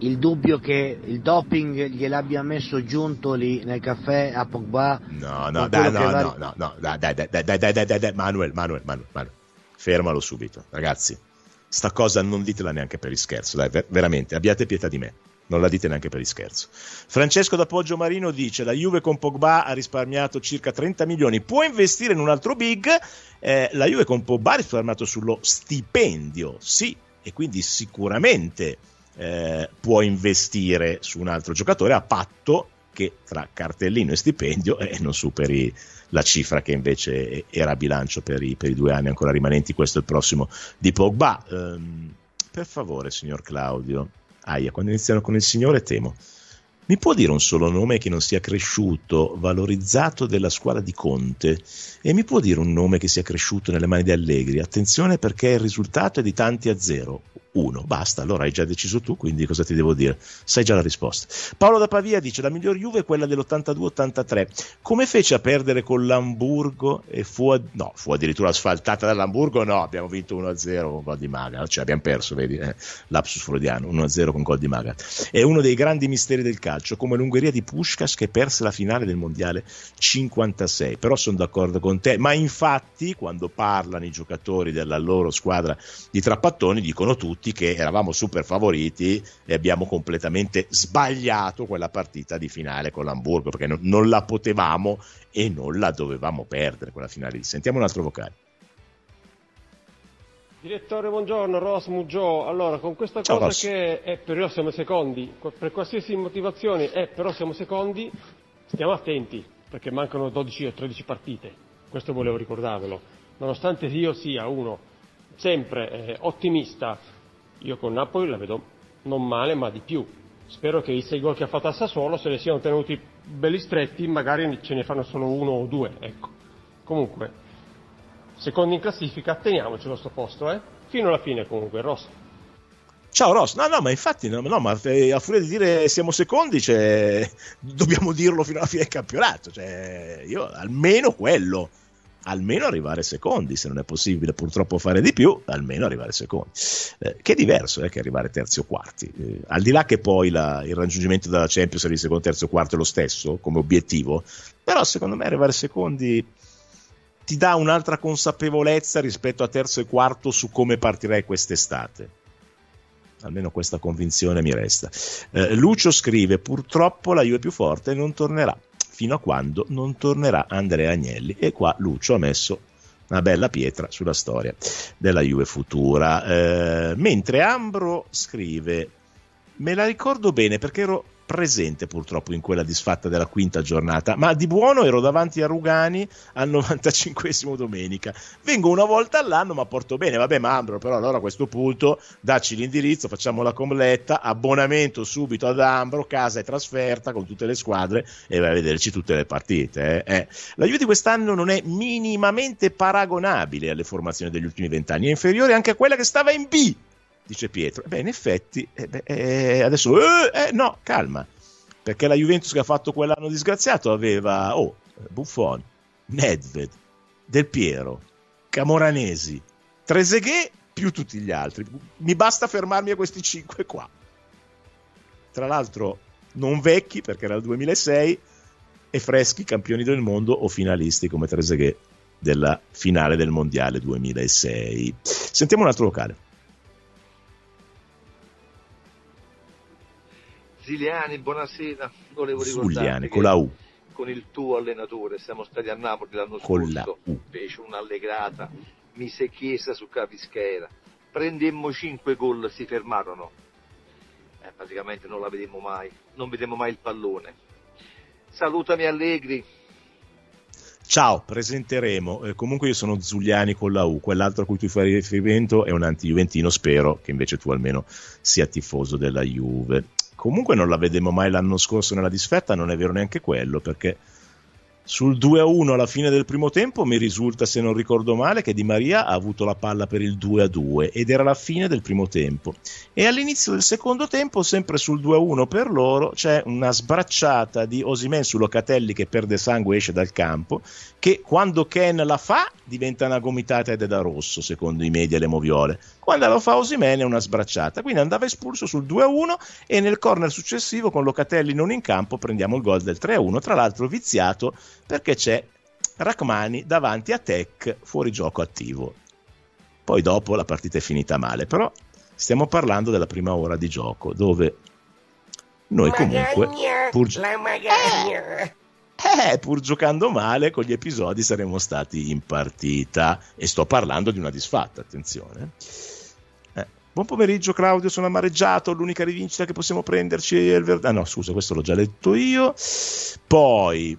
[SPEAKER 6] il dubbio che il doping gliel'abbia messo giunto lì nel caffè a Pogba.
[SPEAKER 2] No, no, dai, no, va... no, no, no, dai, dai, dai, dai, dai, dai, dai, dai, Manuel, Manuel, Manuel, Manuel, fermalo subito, ragazzi. Sta cosa non ditela neanche per il scherzo, dai, ver- veramente, abbiate pietà di me. Non la dite neanche per il scherzo. Francesco da Poggio Marino dice: La Juve con Pogba ha risparmiato circa 30 milioni. Può investire in un altro big? Eh, la Juve con Pogba ha risparmiato sullo stipendio, sì, e quindi sicuramente eh, può investire su un altro giocatore a patto che tra cartellino e stipendio eh, non superi la cifra che invece era a bilancio per i, per i, due anni ancora rimanenti, questo è il prossimo di Pogba. Um, per favore, signor Claudio, aia, quando iniziano con il signore temo. Mi può dire un solo nome che non sia cresciuto, valorizzato della squadra di Conte? E mi può dire un nome che sia cresciuto nelle mani di Allegri? Attenzione perché il risultato è di tanti a zero. 1. Basta, allora hai già deciso tu, quindi cosa ti devo dire? Sai già la risposta. Paolo da Pavia dice: La miglior Juve è quella dell'82-83. Come fece a perdere con l'Hamburgo? E fu, a... no, fu addirittura asfaltata dall'Hamburgo? No, abbiamo vinto 1-0 con gol di Maga. Cioè, abbiamo perso, vedi, eh? lapsus freudiano 1-0 con gol di Maga. È uno dei grandi misteri del calcio, come l'Ungheria di Puskas che perse la finale del mondiale 56. Però sono d'accordo con te. Ma infatti, quando parlano i giocatori della loro squadra di Trappattoni, dicono tutti tutti che eravamo super favoriti e abbiamo completamente sbagliato quella partita di finale con l'Hamburgo perché non, non la potevamo e non la dovevamo perdere quella finale lì. Sentiamo un altro vocale.
[SPEAKER 10] Direttore, buongiorno, Ross Muggio. Allora, con questa Ciao, cosa Ross. che è però siamo secondi, per qualsiasi motivazione è però siamo secondi, stiamo attenti, perché mancano 12 o 13 partite. Questo volevo ricordarvelo. Nonostante io sia uno sempre eh, ottimista io con Napoli la vedo non male, ma di più. Spero che i sei gol che ha fatto a Sassuolo se ne siano tenuti belli stretti, magari ce ne fanno solo uno o due. Ecco. Comunque, secondo in classifica, teniamoci lo sto posto, eh? Fino alla fine comunque, Ross.
[SPEAKER 2] Ciao Ross, no, no, ma infatti, no, no, ma eh, a furia di dire siamo secondi, cioè, dobbiamo dirlo fino alla fine del campionato, cioè, io almeno quello almeno arrivare secondi, se non è possibile purtroppo fare di più, almeno arrivare secondi, eh, che è diverso eh, che arrivare terzi o quarti, eh, al di là che poi la, il raggiungimento della Champions di secondo, terzo o quarto è lo stesso come obiettivo, però secondo me arrivare secondi ti dà un'altra consapevolezza rispetto a terzo e quarto su come partirei quest'estate. Almeno questa convinzione mi resta. Eh, Lucio scrive: Purtroppo la Juve più forte non tornerà fino a quando non tornerà Andrea Agnelli. E qua Lucio ha messo una bella pietra sulla storia della Juve futura. Eh, mentre Ambro scrive, me la ricordo bene perché ero presente purtroppo in quella disfatta della quinta giornata, ma di buono ero davanti a Rugani al 95 domenica. Vengo una volta all'anno, ma porto bene. Vabbè, Mambro, però allora a questo punto dacci l'indirizzo, facciamo la completta, abbonamento subito ad Ambro, casa e trasferta con tutte le squadre e vai a vederci tutte le partite. Eh. Eh. La Juve di quest'anno non è minimamente paragonabile alle formazioni degli ultimi vent'anni, è inferiore anche a quella che stava in B dice Pietro. Beh, in effetti, eh, beh, eh, adesso, eh, eh, no, calma, perché la Juventus che ha fatto quell'anno disgraziato aveva, oh, Buffon, Nedved, Del Piero, Camoranesi, Trezeguet più tutti gli altri. Mi basta fermarmi a questi cinque qua. Tra l'altro, non vecchi perché era il 2006 e freschi campioni del mondo o finalisti come Trezeguet della finale del mondiale 2006. Sentiamo un altro locale.
[SPEAKER 11] Ziliani, buonasera. Volevo
[SPEAKER 2] Zuliani, con la U.
[SPEAKER 11] Con il tuo allenatore, siamo stati a Napoli l'anno con scorso, fece un'allegrata, mise Chiesa su Capischera, prendemmo 5 gol, si fermarono. Eh, praticamente non la vedemmo mai, non vedemmo mai il pallone. Salutami Allegri.
[SPEAKER 2] Ciao, presenteremo. Eh, comunque io sono Zuliani con la U, quell'altro a cui tu fai riferimento è un anti-juventino, spero che invece tu almeno sia tifoso della Juve. Comunque non la vedemmo mai l'anno scorso nella disfetta, non è vero neanche quello, perché sul 2-1 alla fine del primo tempo mi risulta, se non ricordo male, che Di Maria ha avuto la palla per il 2-2 ed era la fine del primo tempo. E all'inizio del secondo tempo, sempre sul 2-1 per loro, c'è una sbracciata di Osimen su Locatelli che perde sangue e esce dal campo, che quando Ken la fa diventa una gomitata ed è da rosso, secondo i media e le moviole. Quando la fa Osimen è una sbracciata. Quindi andava espulso sul 2-1 e nel corner successivo con Locatelli non in campo prendiamo il gol del 3-1, tra l'altro viziato perché c'è Rachmani davanti a Tech fuori gioco attivo. Poi dopo la partita è finita male, però stiamo parlando della prima ora di gioco dove noi comunque pur, eh, eh, pur giocando male con gli episodi saremmo stati in partita e sto parlando di una disfatta, attenzione. Eh, buon pomeriggio Claudio, sono amareggiato, l'unica rivincita che possiamo prenderci è il Verdano. Ah no, scusa, questo l'ho già letto io. Poi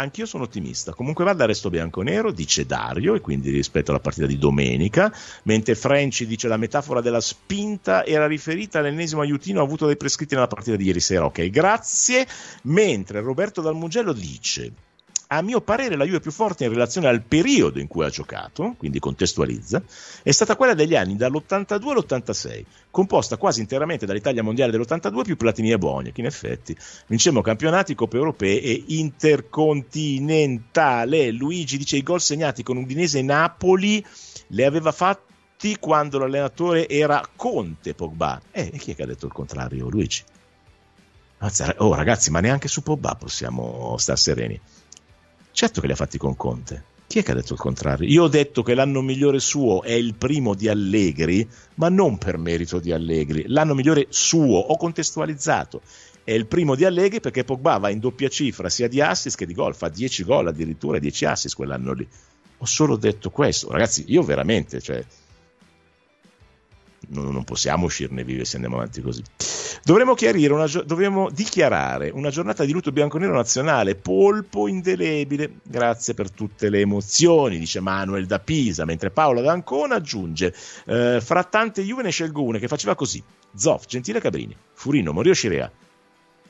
[SPEAKER 2] anch'io sono ottimista. Comunque vada resto bianco-nero, dice Dario, e quindi rispetto alla partita di domenica, mentre French dice la metafora della spinta era riferita all'ennesimo aiutino avuto dai prescritti nella partita di ieri sera. Ok, grazie. Mentre Roberto Dalmugello dice a mio parere la Juve più forte in relazione al periodo in cui ha giocato, quindi contestualizza, è stata quella degli anni dall'82 all'86, composta quasi interamente dall'Italia mondiale dell'82 più Platini e Boni, che in effetti vincemmo campionati, coppe europee e intercontinentale. Luigi dice i gol segnati con Udinese e Napoli le aveva fatti quando l'allenatore era Conte Pogba. Eh, e chi è che ha detto il contrario, Luigi? Oh ragazzi, ma neanche su Pogba possiamo stare sereni. Certo che li ha fatti con Conte. Chi è che ha detto il contrario? Io ho detto che l'anno migliore suo è il primo di Allegri, ma non per merito di Allegri. L'anno migliore suo, ho contestualizzato. È il primo di Allegri perché Pogba va in doppia cifra sia di assist che di gol, fa 10 gol addirittura, 10 assist quell'anno lì. Ho solo detto questo. Ragazzi, io veramente, cioè, non, non possiamo uscirne vivi se andiamo avanti così. Dovremmo, una, dovremmo dichiarare una giornata di lutto bianco-nero nazionale, polpo indelebile. Grazie per tutte le emozioni, dice Manuel da Pisa, mentre Paola da Ancona aggiunge: eh, Fra tante Juve ne scelgo una che faceva così: Zoff, Gentile Cabrini, Furino, Morio Scirea,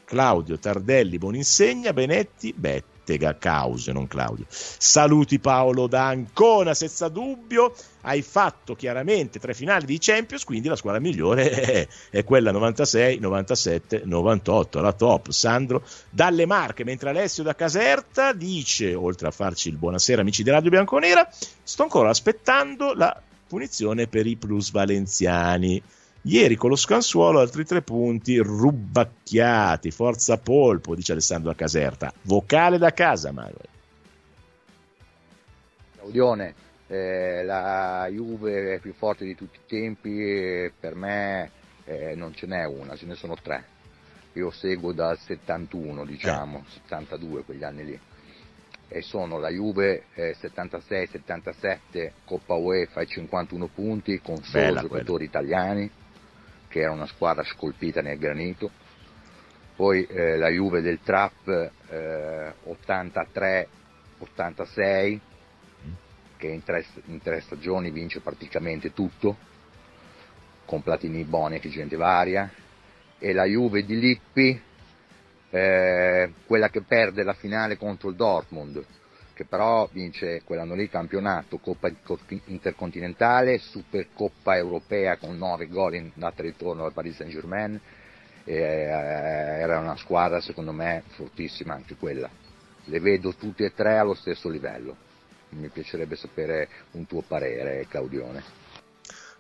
[SPEAKER 2] Claudio, Tardelli, Boninsegna, Benetti, Betti. Ortega Cause, non Claudio. Saluti Paolo da Ancona, senza dubbio. Hai fatto chiaramente tre finali di Champions, quindi la squadra migliore è, è quella 96, 97, 98, la top. Sandro dalle Marche, mentre Alessio da Caserta dice, oltre a farci il buonasera amici di Radio Bianconera, sto ancora aspettando la punizione per i plus valenziani. Ieri con lo scansuolo altri tre punti rubacchiati, forza polpo, dice Alessandro Caserta. Vocale da casa, Manuel.
[SPEAKER 12] Claudione, eh, la Juve è più forte di tutti i tempi, per me eh, non ce n'è una, ce ne sono tre. io seguo dal 71, diciamo, eh. 72, quegli anni lì. E sono la Juve eh, 76-77, Coppa UEFA e 51 punti con solo Bella giocatori quella. italiani, che era una squadra scolpita nel granito. Poi eh, la Juve del Trap 83-86, mm. che in tre, in tre stagioni vince praticamente tutto, con Platini Boniek gente varia e la Juve di Lippi, eh, quella che perde la finale contro il Dortmund, che però vince quell'anno lì campionato, Coppa Intercontinentale, Supercoppa Europea con 9 gol in data ritorno al Paris Saint Germain, eh, era una squadra secondo me fortissima anche quella. Le vedo tutte e tre allo stesso livello. Mi piacerebbe sapere un tuo parere, Claudione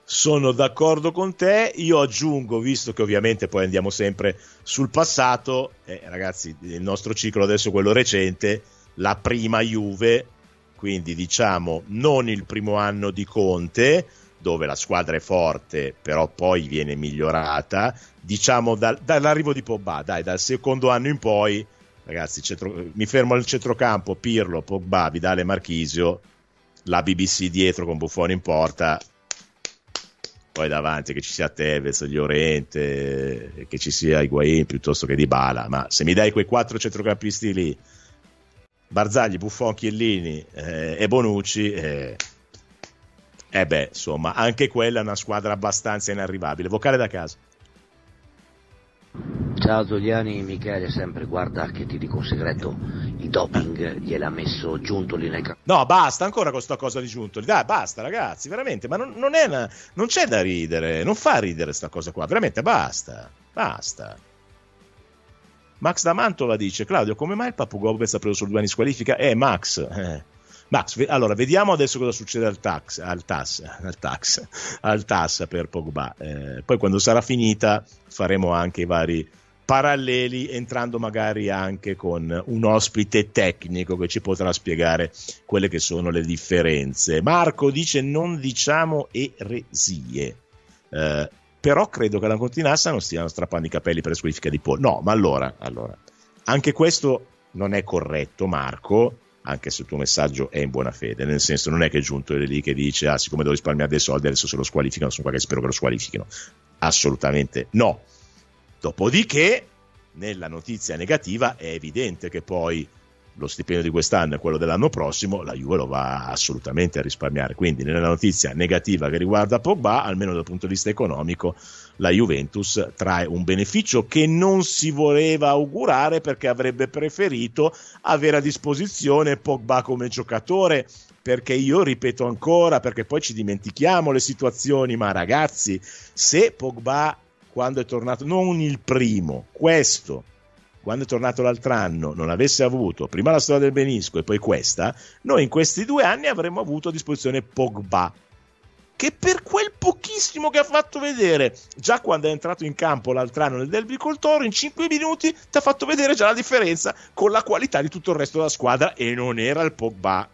[SPEAKER 2] sono d'accordo con te. Io aggiungo, visto che ovviamente poi andiamo sempre sul passato, eh, ragazzi, il nostro ciclo adesso è quello recente, la prima Juve, quindi diciamo non il primo anno di Conte, dove la squadra è forte, però poi viene migliorata, diciamo dal, dall'arrivo di Pogba, dai, dal secondo anno in poi, ragazzi, centro, mi fermo al centrocampo, Pirlo, Pogba, Vidale, Marchisio, la BBC dietro con Buffone in porta, poi davanti che ci sia Tevez, Llorente, che ci sia Higuain piuttosto che Di Bala, ma se mi dai quei quattro centrocampisti lì, Barzagli, Buffon, Chiellini eh, e Bonucci, eh, eh beh, insomma, anche quella è una squadra abbastanza inarrivabile. Vocale da casa.
[SPEAKER 6] Ciao Togliani, Michele, sempre guarda che ti dico un segreto, il doping gliel'ha messo Giuntoli nel campo.
[SPEAKER 2] No, basta ancora con sta cosa di Giuntoli, dai, basta ragazzi, veramente, ma non, non, una, non c'è da ridere, non fa ridere sta cosa qua, veramente basta, basta. Max da Mantova dice, Claudio, come mai il Papu Gomez ha preso solo due anni squalifica? Eh, Max, eh. Max, allora vediamo adesso cosa succede al tax, al TAS, al tax, al TAS per Pogba. Eh, poi quando sarà finita faremo anche i vari paralleli, entrando magari anche con un ospite tecnico che ci potrà spiegare quelle che sono le differenze. Marco dice non diciamo eresie. Eh, però credo che la Continassa non stiano strappando i capelli per la squalifica di Paul. No, ma allora, allora, anche questo non è corretto, Marco anche se il tuo messaggio è in buona fede, nel senso non è che è giunto lì che dice ah siccome devo risparmiare dei soldi adesso se lo squalificano sono qua che spero che lo squalifichino, assolutamente no. Dopodiché nella notizia negativa è evidente che poi lo stipendio di quest'anno e quello dell'anno prossimo, la Juve lo va assolutamente a risparmiare. Quindi, nella notizia negativa che riguarda Pogba, almeno dal punto di vista economico, la Juventus trae un beneficio che non si voleva augurare perché avrebbe preferito avere a disposizione Pogba come giocatore. Perché io ripeto ancora, perché poi ci dimentichiamo le situazioni, ma ragazzi, se Pogba quando è tornato, non il primo, questo quando è tornato l'altro anno, non avesse avuto prima la storia del Benisco e poi questa, noi in questi due anni avremmo avuto a disposizione Pogba. Che per quel pochissimo che ha fatto vedere, già quando è entrato in campo l'altro anno nel Derby col Toro, in 5 minuti ti ha fatto vedere già la differenza con la qualità di tutto il resto della squadra e non era il Pogba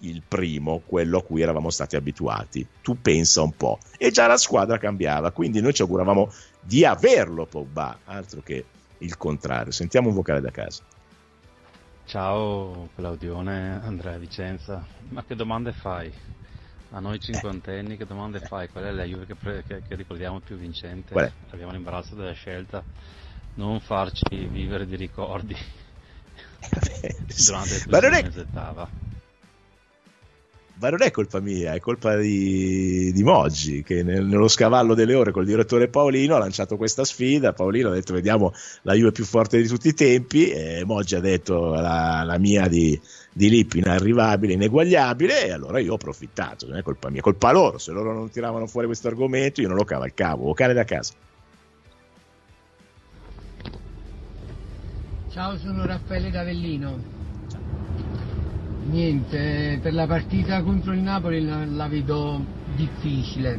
[SPEAKER 2] il primo, quello a cui eravamo stati abituati. Tu pensa un po'. E già la squadra cambiava, quindi noi ci auguravamo di averlo Pogba, altro che il contrario. Sentiamo un vocale da casa.
[SPEAKER 13] Ciao Claudione, Andrea Vicenza, ma che domande fai? A noi cinquantenni che domande fai? Qual è la Juve che, pre- che, che ricordiamo più vincente? Abbiamo l'imbarazzo della scelta, non farci vivere di ricordi durante il
[SPEAKER 2] ma non è ma non è colpa mia, è colpa di, di Moggi che nel, nello scavallo delle ore col direttore Paolino ha lanciato questa sfida. Paolino ha detto vediamo la Juve più forte di tutti i tempi e Moggi ha detto la, la mia di, di Lippi inarrivabile, ineguagliabile e allora io ho approfittato, non è colpa mia, colpa loro, se loro non tiravano fuori questo argomento io non lo cavalcavo, vocale da casa.
[SPEAKER 14] Ciao, sono Raffaele D'Avellino. Niente, per la partita contro il Napoli la, la vedo difficile,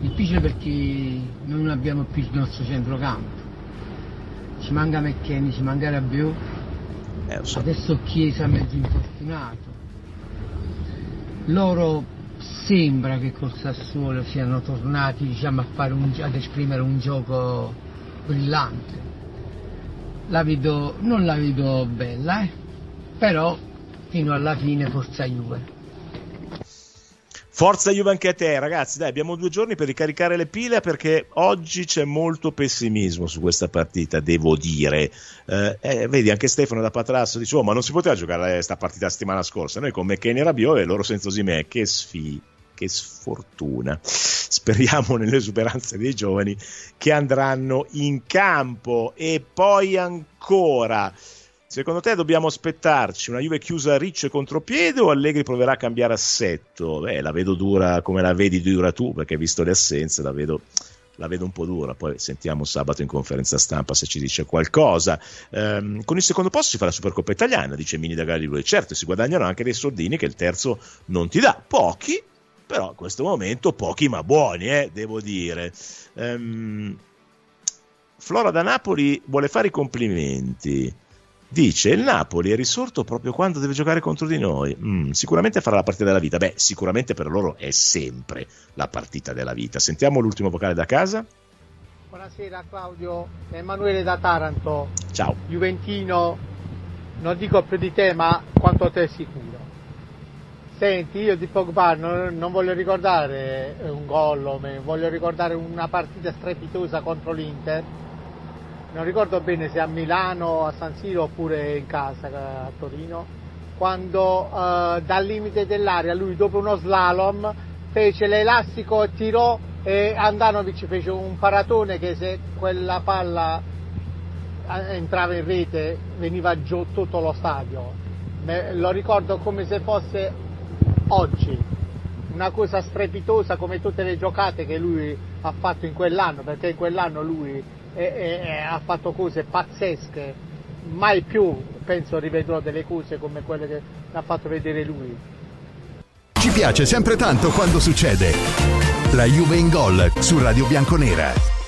[SPEAKER 14] difficile perché non abbiamo più il nostro centrocampo, ci manca McKenny, ci manca Rabiot, eh, so. adesso Chiesa mezzo infortunato, loro sembra che col Sassuolo siano tornati diciamo, un, ad esprimere un gioco brillante, la vedo, non la vedo bella, eh? però fino alla fine forza Juve.
[SPEAKER 2] Forza Juve anche a te, ragazzi. Dai, abbiamo due giorni per ricaricare le pile perché oggi c'è molto pessimismo su questa partita, devo dire. Eh, eh, vedi, anche Stefano da Patrasso dice: Oh, ma non si poteva giocare questa partita la settimana scorsa. Noi con McKenny e Rabiot e loro senza Osimè. Che sfi, che sfortuna. Speriamo nell'esuberanza dei giovani che andranno in campo. E poi ancora. Secondo te dobbiamo aspettarci una Juve chiusa a riccio e contropiede o Allegri proverà a cambiare assetto? Beh, la vedo dura come la vedi dura tu, perché visto le assenze la vedo, la vedo un po' dura. Poi sentiamo sabato in conferenza stampa se ci dice qualcosa. Ehm, con il secondo posto si fa la Supercoppa italiana, dice Mini da Galileo. Certo, si guadagnano anche dei soldini che il terzo non ti dà. Pochi, però in questo momento pochi ma buoni, eh, devo dire. Ehm, Flora da Napoli vuole fare i complimenti Dice il Napoli è risorto proprio quando deve giocare contro di noi. Mm, sicuramente farà la partita della vita. Beh, sicuramente per loro è sempre la partita della vita. Sentiamo l'ultimo vocale da casa.
[SPEAKER 15] Buonasera Claudio, Emanuele da Taranto.
[SPEAKER 2] Ciao.
[SPEAKER 15] Juventino, non dico più di te, ma quanto te sicuro. Senti, io di Pogba non, non voglio ricordare un gol, voglio ricordare una partita strepitosa contro l'Inter non ricordo bene se a Milano, a San Siro oppure in casa a Torino, quando eh, dal limite dell'area lui dopo uno slalom fece l'elastico, tirò e Andanovic fece un paratone che se quella palla eh, entrava in rete veniva giù tutto lo stadio. Me, lo ricordo come se fosse oggi, una cosa strepitosa come tutte le giocate che lui ha fatto in quell'anno, perché in quell'anno lui e, e, ha fatto cose pazzesche, mai più penso rivedrò delle cose come quelle che ha fatto vedere lui.
[SPEAKER 1] Ci piace sempre tanto quando succede. La Juve in gol su Radio Bianconera.